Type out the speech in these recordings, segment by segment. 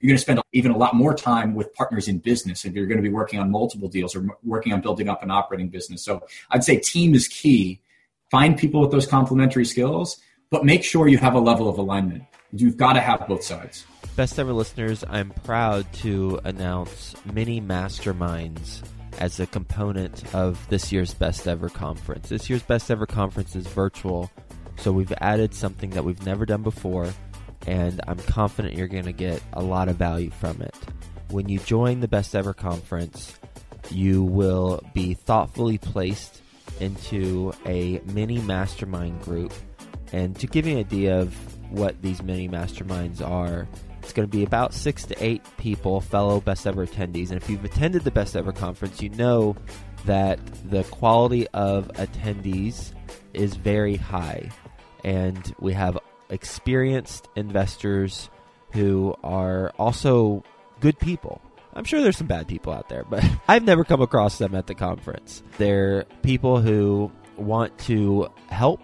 you're going to spend even a lot more time with partners in business if you're going to be working on multiple deals or working on building up an operating business. So I'd say team is key. Find people with those complementary skills, but make sure you have a level of alignment. You've got to have both sides. Best ever listeners, I'm proud to announce mini masterminds as a component of this year's Best Ever Conference. This year's Best Ever Conference is virtual, so we've added something that we've never done before, and I'm confident you're going to get a lot of value from it. When you join the Best Ever Conference, you will be thoughtfully placed into a mini mastermind group. And to give you an idea of what these mini masterminds are, it's going to be about six to eight people, fellow best ever attendees. And if you've attended the best ever conference, you know that the quality of attendees is very high. And we have experienced investors who are also good people. I'm sure there's some bad people out there, but I've never come across them at the conference. They're people who want to help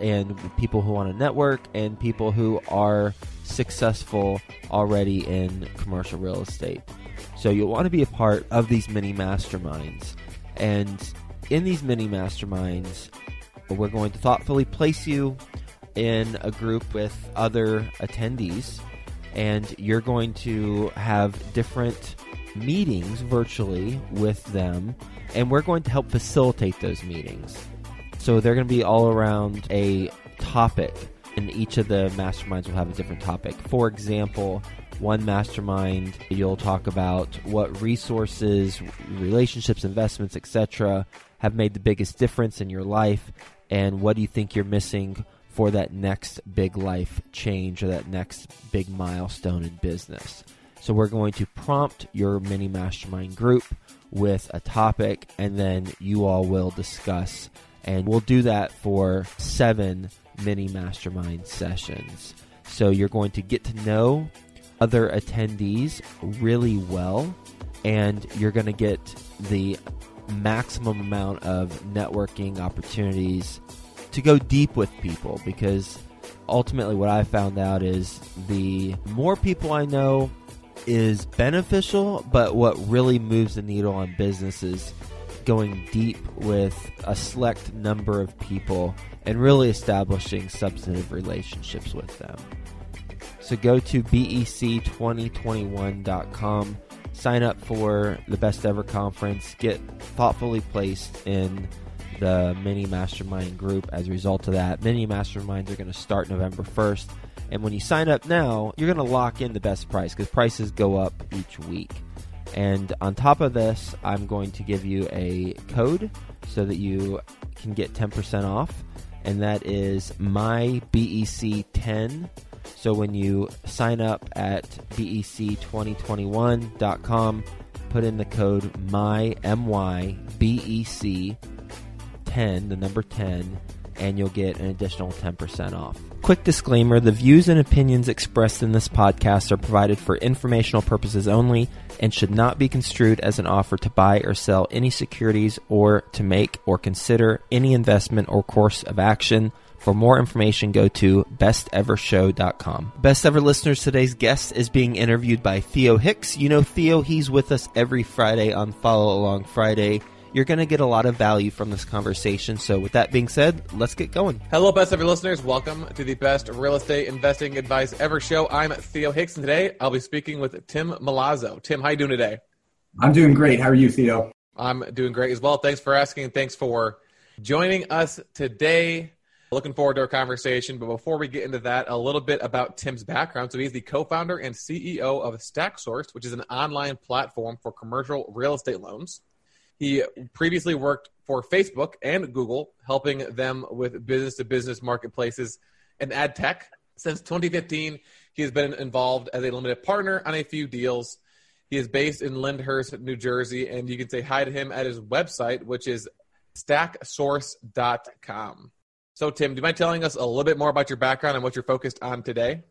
and people who want to network and people who are successful already in commercial real estate. So you'll want to be a part of these mini masterminds. And in these mini masterminds, we're going to thoughtfully place you in a group with other attendees, and you're going to have different meetings virtually with them, and we're going to help facilitate those meetings. So they're going to be all around a topic, and each of the masterminds will have a different topic. For example, one mastermind you'll talk about what resources, relationships, investments, etc. have made the biggest difference in your life and what do you think you're missing for that next big life change or that next big milestone in business. So we're going to prompt your mini mastermind group with a topic and then you all will discuss and we'll do that for seven mini mastermind sessions. So you're going to get to know other attendees really well, and you're going to get the maximum amount of networking opportunities to go deep with people because ultimately what I found out is the more people I know is beneficial, but what really moves the needle on businesses going deep with a select number of people and really establishing substantive relationships with them. So go to bec2021.com, sign up for the best ever conference, get thoughtfully placed in the mini mastermind group as a result of that. Mini masterminds are going to start November 1st. And when you sign up now, you're going to lock in the best price because prices go up each week. And on top of this, I'm going to give you a code so that you can get 10% off, and that is my BEC10. So when you sign up at bec2021.com, put in the code my my bec 10, the number 10, and you'll get an additional 10% off. Quick disclaimer the views and opinions expressed in this podcast are provided for informational purposes only and should not be construed as an offer to buy or sell any securities or to make or consider any investment or course of action. For more information, go to bestevershow.com. Best ever listeners, today's guest is being interviewed by Theo Hicks. You know Theo, he's with us every Friday on Follow Along Friday you're going to get a lot of value from this conversation. So, with that being said, let's get going. Hello, best ever listeners. Welcome to the best real estate investing advice ever show. I'm Theo Hicks, and today I'll be speaking with Tim Milazzo. Tim, how you doing today? I'm doing great. How are you, Theo? I'm doing great as well. Thanks for asking. Thanks for joining us today. Looking forward to our conversation. But before we get into that, a little bit about Tim's background. So he's the co-founder and CEO of StackSource, which is an online platform for commercial real estate loans. He previously worked for Facebook and Google, helping them with business to business marketplaces and ad tech. Since 2015, he has been involved as a limited partner on a few deals. He is based in Lyndhurst, New Jersey, and you can say hi to him at his website, which is stacksource.com. So, Tim, do you mind telling us a little bit more about your background and what you're focused on today?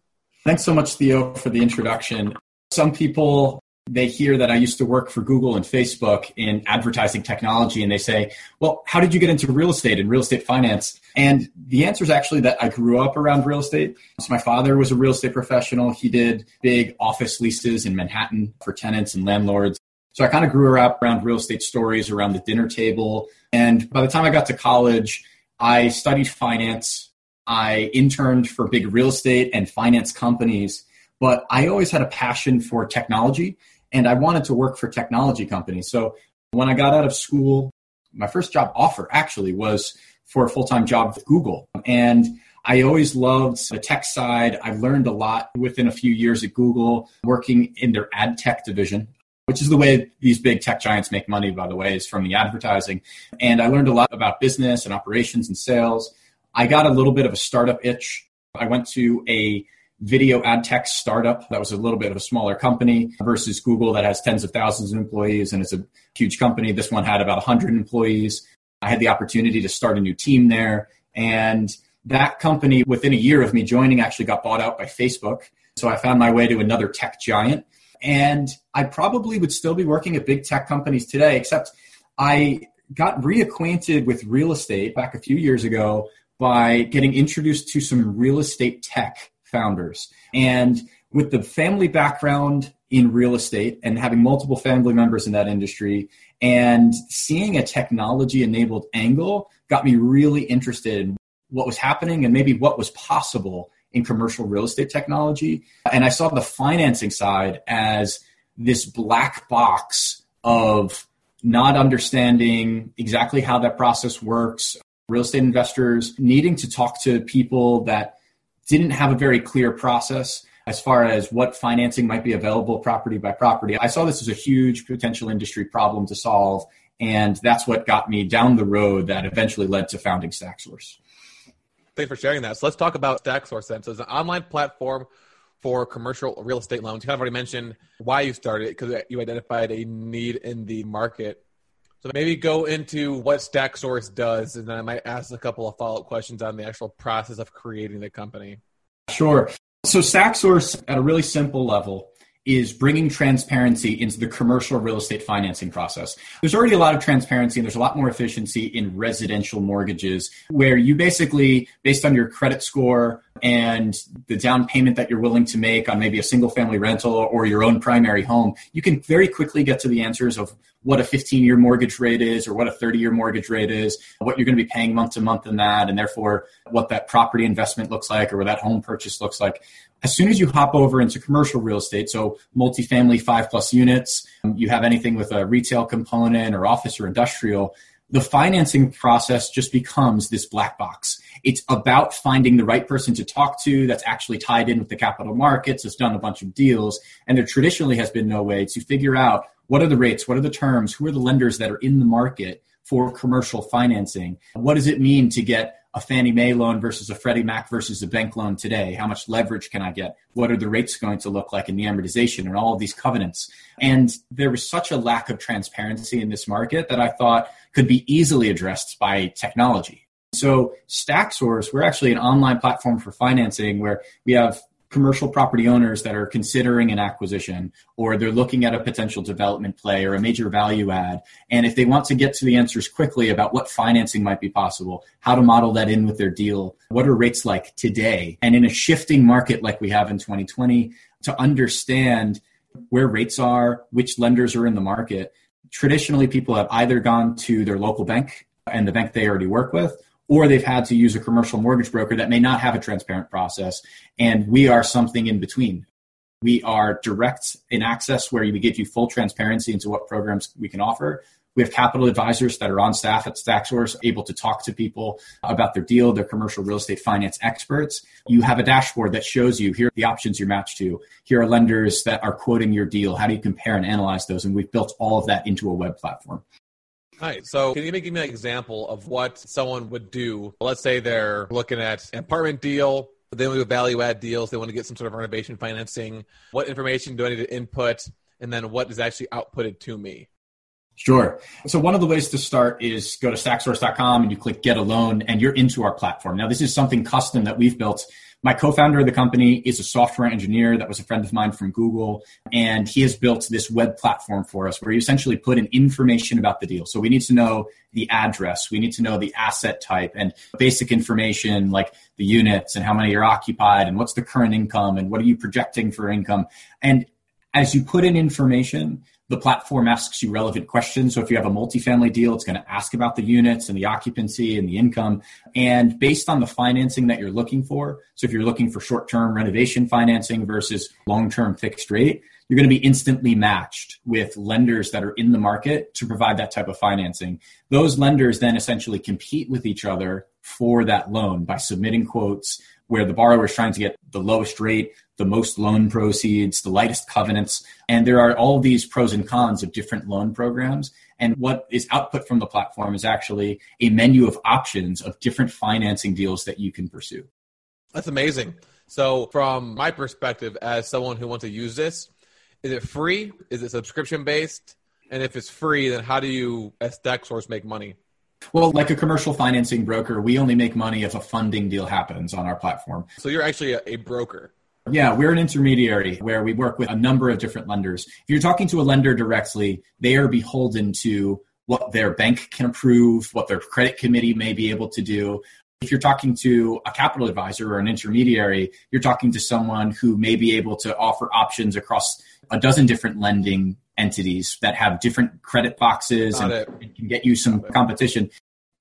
Thanks so much, Theo, for the introduction. Some people they hear that I used to work for Google and Facebook in advertising technology, and they say, Well, how did you get into real estate and real estate finance? And the answer is actually that I grew up around real estate. So my father was a real estate professional. He did big office leases in Manhattan for tenants and landlords. So I kind of grew up around real estate stories around the dinner table. And by the time I got to college, I studied finance. I interned for big real estate and finance companies, but I always had a passion for technology and I wanted to work for technology companies. So when I got out of school, my first job offer actually was for a full time job with Google. And I always loved the tech side. I learned a lot within a few years at Google, working in their ad tech division, which is the way these big tech giants make money, by the way, is from the advertising. And I learned a lot about business and operations and sales. I got a little bit of a startup itch. I went to a video ad tech startup that was a little bit of a smaller company versus Google that has tens of thousands of employees and it's a huge company. This one had about 100 employees. I had the opportunity to start a new team there. And that company, within a year of me joining, actually got bought out by Facebook. So I found my way to another tech giant. And I probably would still be working at big tech companies today, except I got reacquainted with real estate back a few years ago by getting introduced to some real estate tech founders. And with the family background in real estate and having multiple family members in that industry and seeing a technology enabled angle got me really interested in what was happening and maybe what was possible in commercial real estate technology. And I saw the financing side as this black box of not understanding exactly how that process works, real estate investors needing to talk to people that didn't have a very clear process as far as what financing might be available property by property. I saw this as a huge potential industry problem to solve, and that's what got me down the road that eventually led to founding StackSource. Thanks for sharing that. So let's talk about StackSource then. So it's an online platform for commercial real estate loans. You kind of already mentioned why you started it because you identified a need in the market. So maybe go into what StackSource does, and then I might ask a couple of follow up questions on the actual process of creating the company. Sure. So StackSource, at a really simple level, is bringing transparency into the commercial real estate financing process. There's already a lot of transparency and there's a lot more efficiency in residential mortgages where you basically, based on your credit score and the down payment that you're willing to make on maybe a single family rental or your own primary home, you can very quickly get to the answers of what a 15 year mortgage rate is or what a 30 year mortgage rate is, what you're going to be paying month to month in that, and therefore what that property investment looks like or what that home purchase looks like. As soon as you hop over into commercial real estate, so multifamily five plus units, you have anything with a retail component or office or industrial, the financing process just becomes this black box. It's about finding the right person to talk to that's actually tied in with the capital markets, has done a bunch of deals, and there traditionally has been no way to figure out what are the rates, what are the terms, who are the lenders that are in the market for commercial financing, what does it mean to get a Fannie Mae loan versus a Freddie Mac versus a bank loan today? How much leverage can I get? What are the rates going to look like in the amortization and all of these covenants? And there was such a lack of transparency in this market that I thought could be easily addressed by technology. So StackSource, we're actually an online platform for financing where we have commercial property owners that are considering an acquisition or they're looking at a potential development play or a major value add. And if they want to get to the answers quickly about what financing might be possible, how to model that in with their deal, what are rates like today? And in a shifting market like we have in 2020, to understand where rates are, which lenders are in the market. Traditionally, people have either gone to their local bank and the bank they already work with, or they've had to use a commercial mortgage broker that may not have a transparent process. And we are something in between. We are direct in access where we give you full transparency into what programs we can offer. We have capital advisors that are on staff at StackSource, able to talk to people about their deal. They're commercial real estate finance experts. You have a dashboard that shows you here are the options you're matched to. Here are lenders that are quoting your deal. How do you compare and analyze those? And we've built all of that into a web platform. Right. So, can you give me an example of what someone would do? Let's say they're looking at an apartment deal. They want to do value add deals. They want to get some sort of renovation financing. What information do I need to input? And then what is actually outputted to me? Sure. So one of the ways to start is go to stacksource.com and you click get a loan and you're into our platform. Now this is something custom that we've built My co-founder of the company is a software engineer that was a friend of mine from Google, and he has built this web platform for us where you essentially put in information about the deal. So we need to know the address, we need to know the asset type and basic information like the units and how many are occupied and what's the current income and what are you projecting for income. And as you put in information, the platform asks you relevant questions. So if you have a multifamily deal, it's going to ask about the units and the occupancy and the income. And based on the financing that you're looking for, so if you're looking for short term renovation financing versus long term fixed rate, you're going to be instantly matched with lenders that are in the market to provide that type of financing. Those lenders then essentially compete with each other for that loan by submitting quotes where the borrower is trying to get the lowest rate, the most loan proceeds, the lightest covenants. And there are all these pros and cons of different loan programs. And what is output from the platform is actually a menu of options of different financing deals that you can pursue. That's amazing. So, from my perspective, as someone who wants to use this, is it free? Is it subscription based? And if it's free, then how do you, as StackSource, make money? Well, like a commercial financing broker, we only make money if a funding deal happens on our platform. So you're actually a, a broker. Yeah, we're an intermediary where we work with a number of different lenders. If you're talking to a lender directly, they are beholden to what their bank can approve, what their credit committee may be able to do. If you're talking to a capital advisor or an intermediary, you're talking to someone who may be able to offer options across a dozen different lending entities that have different credit boxes and, and can get you some competition.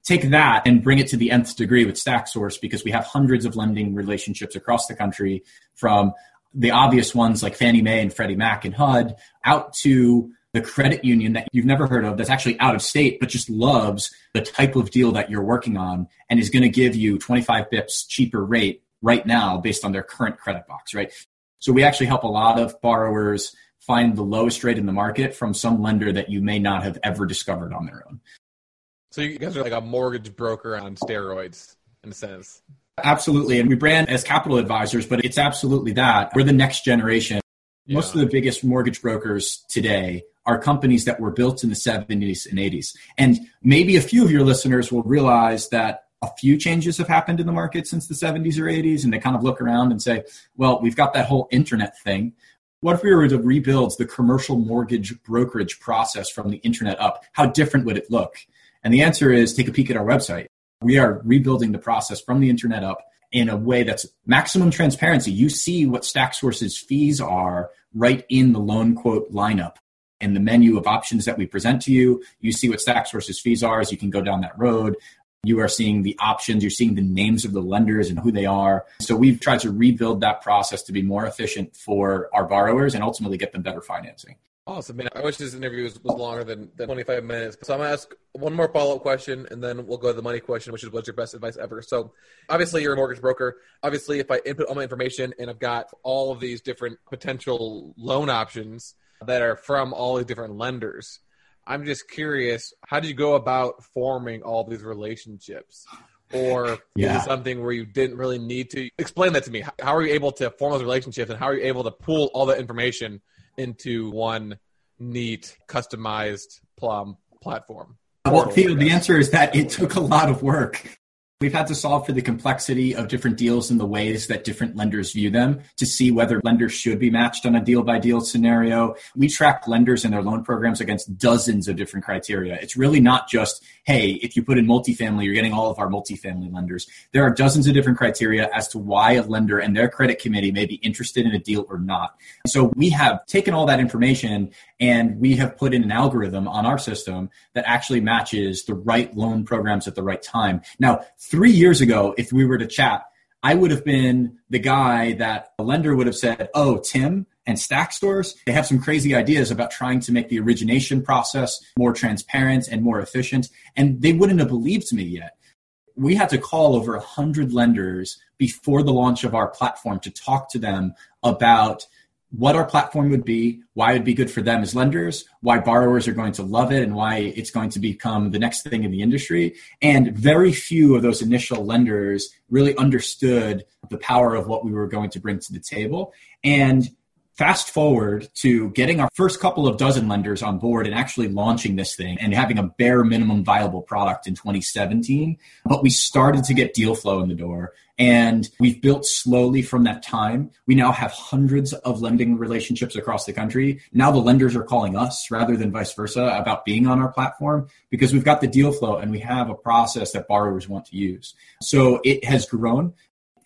Take that and bring it to the nth degree with StackSource because we have hundreds of lending relationships across the country from the obvious ones like Fannie Mae and Freddie Mac and HUD out to the credit union that you've never heard of that's actually out of state but just loves the type of deal that you're working on and is going to give you 25 bips cheaper rate right now based on their current credit box, right? So we actually help a lot of borrowers find the lowest rate in the market from some lender that you may not have ever discovered on their own. So you guys are like a mortgage broker on steroids in a sense. Absolutely. And we brand as capital advisors, but it's absolutely that. We're the next generation. Yeah. Most of the biggest mortgage brokers today are companies that were built in the 70s and 80s. And maybe a few of your listeners will realize that a few changes have happened in the market since the 70s or 80s. And they kind of look around and say, well, we've got that whole internet thing. What if we were to rebuild the commercial mortgage brokerage process from the internet up? How different would it look? And the answer is take a peek at our website. We are rebuilding the process from the internet up in a way that's maximum transparency. You see what StackSource's fees are right in the loan quote lineup and the menu of options that we present to you. You see what StackSource's fees are as you can go down that road. You are seeing the options, you're seeing the names of the lenders and who they are. So we've tried to rebuild that process to be more efficient for our borrowers and ultimately get them better financing. Awesome, man. I wish this interview was, was longer than, than 25 minutes. So I'm going to ask one more follow up question and then we'll go to the money question, which is what's your best advice ever? So obviously, you're a mortgage broker. Obviously, if I input all my information and I've got all of these different potential loan options that are from all these different lenders, I'm just curious how do you go about forming all these relationships? Or yeah. is it something where you didn't really need to explain that to me? How are you able to form those relationships and how are you able to pull all that information into one neat, customized Plum platform? Well, Theo, the answer is that it took a lot of work. We've had to solve for the complexity of different deals and the ways that different lenders view them to see whether lenders should be matched on a deal by deal scenario. We track lenders and their loan programs against dozens of different criteria. It's really not just, hey, if you put in multifamily, you're getting all of our multifamily lenders. There are dozens of different criteria as to why a lender and their credit committee may be interested in a deal or not. So we have taken all that information and we have put in an algorithm on our system that actually matches the right loan programs at the right time. Now, three years ago, if we were to chat, I would have been the guy that a lender would have said, Oh, Tim and StackSource, they have some crazy ideas about trying to make the origination process more transparent and more efficient. And they wouldn't have believed me yet. We had to call over 100 lenders before the launch of our platform to talk to them about what our platform would be, why it would be good for them as lenders, why borrowers are going to love it, and why it's going to become the next thing in the industry. And very few of those initial lenders really understood the power of what we were going to bring to the table. And Fast forward to getting our first couple of dozen lenders on board and actually launching this thing and having a bare minimum viable product in 2017. But we started to get deal flow in the door and we've built slowly from that time. We now have hundreds of lending relationships across the country. Now the lenders are calling us rather than vice versa about being on our platform because we've got the deal flow and we have a process that borrowers want to use. So it has grown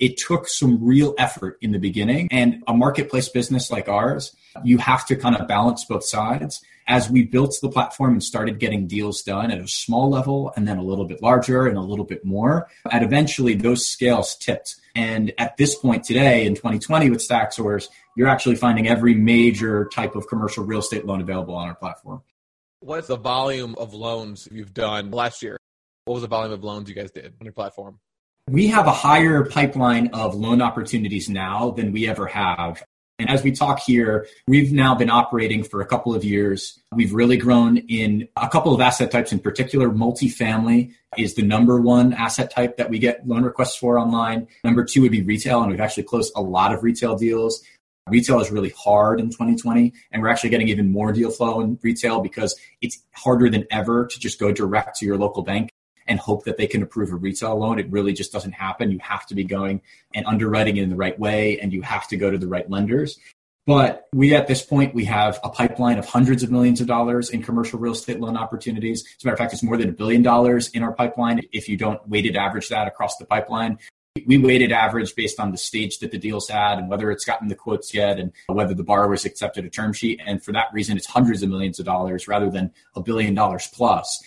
it took some real effort in the beginning. And a marketplace business like ours, you have to kind of balance both sides. As we built the platform and started getting deals done at a small level and then a little bit larger and a little bit more, and eventually those scales tipped. And at this point today in 2020 with StackSource, you're actually finding every major type of commercial real estate loan available on our platform. What's the volume of loans you've done last year? What was the volume of loans you guys did on your platform? We have a higher pipeline of loan opportunities now than we ever have. And as we talk here, we've now been operating for a couple of years. We've really grown in a couple of asset types in particular. Multifamily is the number one asset type that we get loan requests for online. Number two would be retail, and we've actually closed a lot of retail deals. Retail is really hard in 2020, and we're actually getting even more deal flow in retail because it's harder than ever to just go direct to your local bank and hope that they can approve a retail loan. It really just doesn't happen. You have to be going and underwriting it in the right way, and you have to go to the right lenders. But we, at this point, we have a pipeline of hundreds of millions of dollars in commercial real estate loan opportunities. As a matter of fact, it's more than a billion dollars in our pipeline. If you don't weighted average that across the pipeline, we weighted average based on the stage that the deal's had and whether it's gotten the quotes yet and whether the borrower's accepted a term sheet. And for that reason, it's hundreds of millions of dollars rather than a billion dollars plus.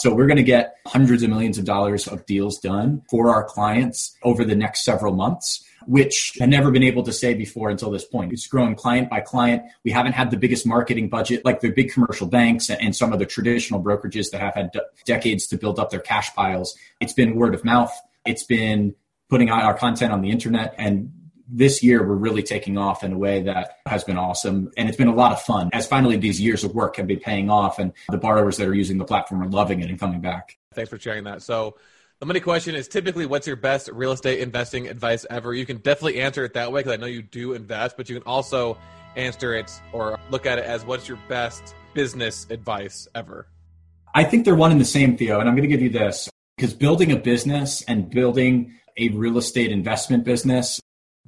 So we're going to get hundreds of millions of dollars of deals done for our clients over the next several months, which I've never been able to say before until this point. It's growing client by client. We haven't had the biggest marketing budget like the big commercial banks and some of the traditional brokerages that have had decades to build up their cash piles. It's been word of mouth. It's been putting out our content on the internet and this year we're really taking off in a way that has been awesome. And it's been a lot of fun as finally these years of work have been paying off and the borrowers that are using the platform are loving it and coming back. Thanks for sharing that. So the money question is typically what's your best real estate investing advice ever? You can definitely answer it that way because i know you do invest but you can also answer it or look at it as what's your best business advice ever? I think they're one and the same theo and i'm going to give you this. Because building a business and building a real estate investment business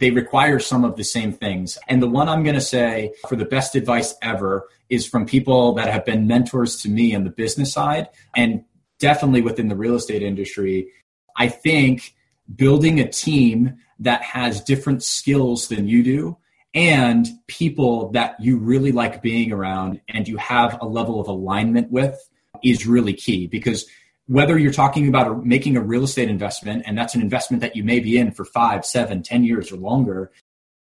they require some of the same things. And the one I'm going to say for the best advice ever is from people that have been mentors to me on the business side and definitely within the real estate industry. I think building a team that has different skills than you do and people that you really like being around and you have a level of alignment with is really key because whether you're talking about making a real estate investment and that's an investment that you may be in for five seven ten years or longer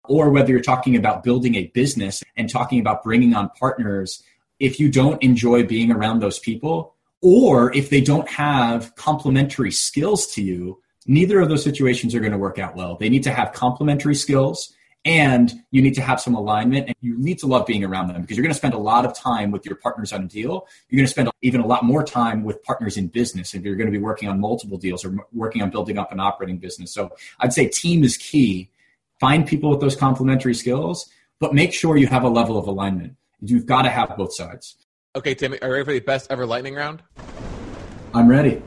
or whether you're talking about building a business and talking about bringing on partners if you don't enjoy being around those people or if they don't have complementary skills to you neither of those situations are going to work out well. They need to have complementary skills and you need to have some alignment and you need to love being around them because you're going to spend a lot of time with your partners on a deal. You're going to spend even a lot more time with partners in business if you're going to be working on multiple deals or working on building up an operating business. So i'd say team is key. Find people with those complementary skills but make sure you have a level of alignment. You've got to have both sides. Okay tim are you ready for the best ever lightning round? I'm ready.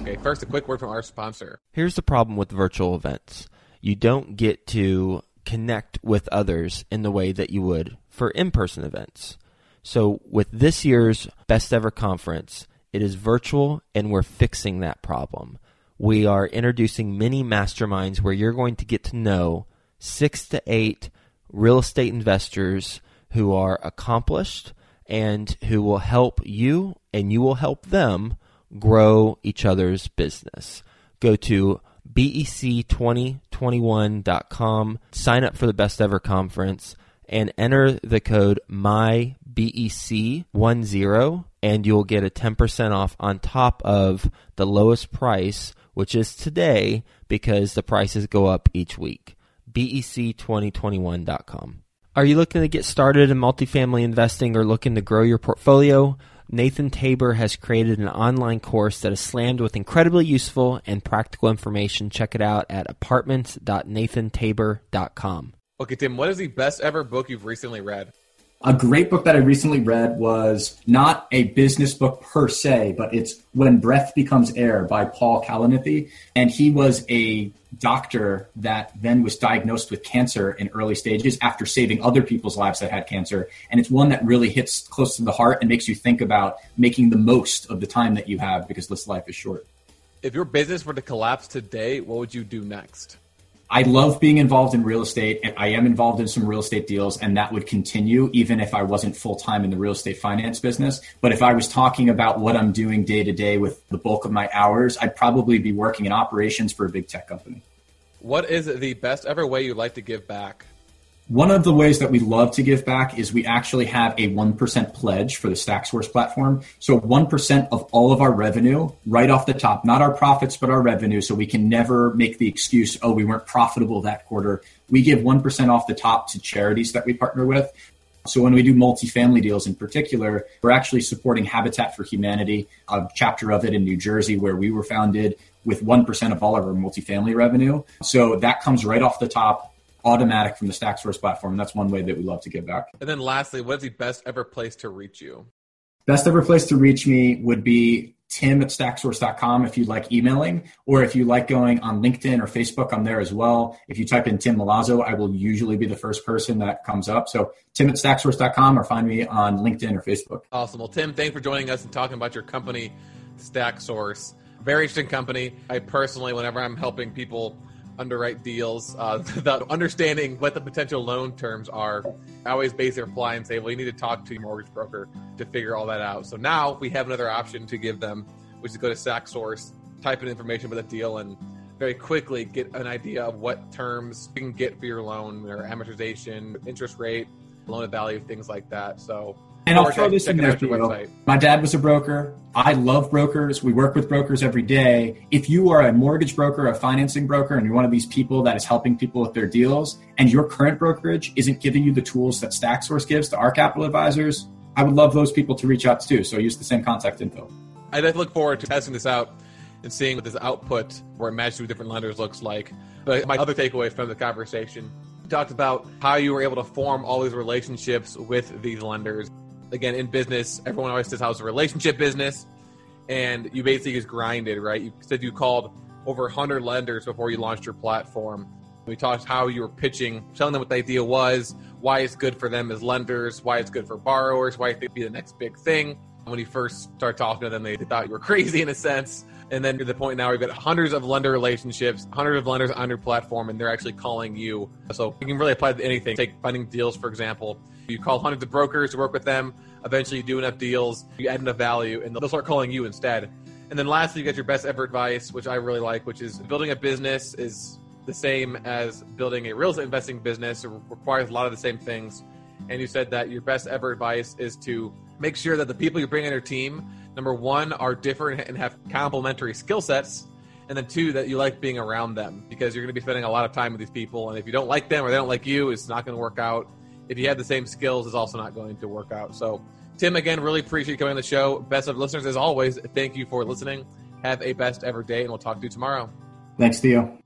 Okay first a quick word from our sponsor. Here's the problem with virtual events. You don't get to connect with others in the way that you would for in person events. So, with this year's Best Ever Conference, it is virtual and we're fixing that problem. We are introducing mini masterminds where you're going to get to know six to eight real estate investors who are accomplished and who will help you and you will help them grow each other's business. Go to bec2021.com, sign up for the best ever conference, and enter the code MyBEC10, and you'll get a 10% off on top of the lowest price, which is today because the prices go up each week. BEC2021.com. Are you looking to get started in multifamily investing or looking to grow your portfolio? Nathan Tabor has created an online course that is slammed with incredibly useful and practical information. Check it out at apartments.nathantabor.com. Okay, Tim, what is the best ever book you've recently read? A great book that I recently read was not a business book per se, but it's When Breath Becomes Air by Paul Kalanithi. And he was a doctor that then was diagnosed with cancer in early stages after saving other people's lives that had cancer. And it's one that really hits close to the heart and makes you think about making the most of the time that you have because this life is short. If your business were to collapse today, what would you do next? I love being involved in real estate. I am involved in some real estate deals, and that would continue even if I wasn't full time in the real estate finance business. But if I was talking about what I'm doing day to day with the bulk of my hours, I'd probably be working in operations for a big tech company. What is the best ever way you'd like to give back? One of the ways that we love to give back is we actually have a 1% pledge for the StackSource platform. So 1% of all of our revenue right off the top, not our profits, but our revenue. So we can never make the excuse, oh, we weren't profitable that quarter. We give 1% off the top to charities that we partner with. So when we do multifamily deals in particular, we're actually supporting Habitat for Humanity, a chapter of it in New Jersey where we were founded with 1% of all of our multifamily revenue. So that comes right off the top automatic from the StackSource platform. That's one way that we love to give back. And then lastly, what's the best ever place to reach you? Best ever place to reach me would be tim at stacksource.com if you like emailing, or if you like going on LinkedIn or Facebook, I'm there as well. If you type in Tim Milazzo, I will usually be the first person that comes up. So tim at stacksource.com or find me on LinkedIn or Facebook. Awesome. Well, Tim, thanks for joining us and talking about your company, StackSource. Very interesting company. I personally, whenever I'm helping people underwrite deals uh, without understanding what the potential loan terms are. I always base their reply and say, well, you need to talk to your mortgage broker to figure all that out. So now we have another option to give them, which is go to StackSource, type in information about the deal, and very quickly get an idea of what terms you can get for your loan, their amortization, interest rate, loan to value, things like that. So and I'll throw this in there for you. My dad was a broker. I love brokers. We work with brokers every day. If you are a mortgage broker, a financing broker, and you're one of these people that is helping people with their deals, and your current brokerage isn't giving you the tools that StackSource gives to our capital advisors, I would love those people to reach out to too. So use the same contact info. I look forward to testing this out and seeing what this output where it matches with different lenders looks like. But my other takeaway from the conversation talked about how you were able to form all these relationships with these lenders again in business, everyone always says how it's a relationship business, and you basically just grinded, right? You said you called over 100 lenders before you launched your platform. We talked how you were pitching, telling them what the idea was, why it's good for them as lenders, why it's good for borrowers, why it could be the next big thing. When you first start talking to them, they thought you were crazy in a sense. And then to the point now, we've got hundreds of lender relationships, hundreds of lenders on your platform, and they're actually calling you. So you can really apply to anything. Take finding deals, for example. You call hundreds of brokers to work with them. Eventually, you do enough deals, you add enough value, and they'll start calling you instead. And then lastly, you get your best ever advice, which I really like, which is building a business is the same as building a real estate investing business. It requires a lot of the same things. And you said that your best ever advice is to make sure that the people you bring on your team, number one, are different and have complementary skill sets. And then two, that you like being around them because you're going to be spending a lot of time with these people. And if you don't like them or they don't like you, it's not going to work out if you have the same skills, it's also not going to work out. So, Tim, again, really appreciate you coming on the show. Best of listeners, as always, thank you for listening. Have a best ever day, and we'll talk to you tomorrow. Thanks, Theo.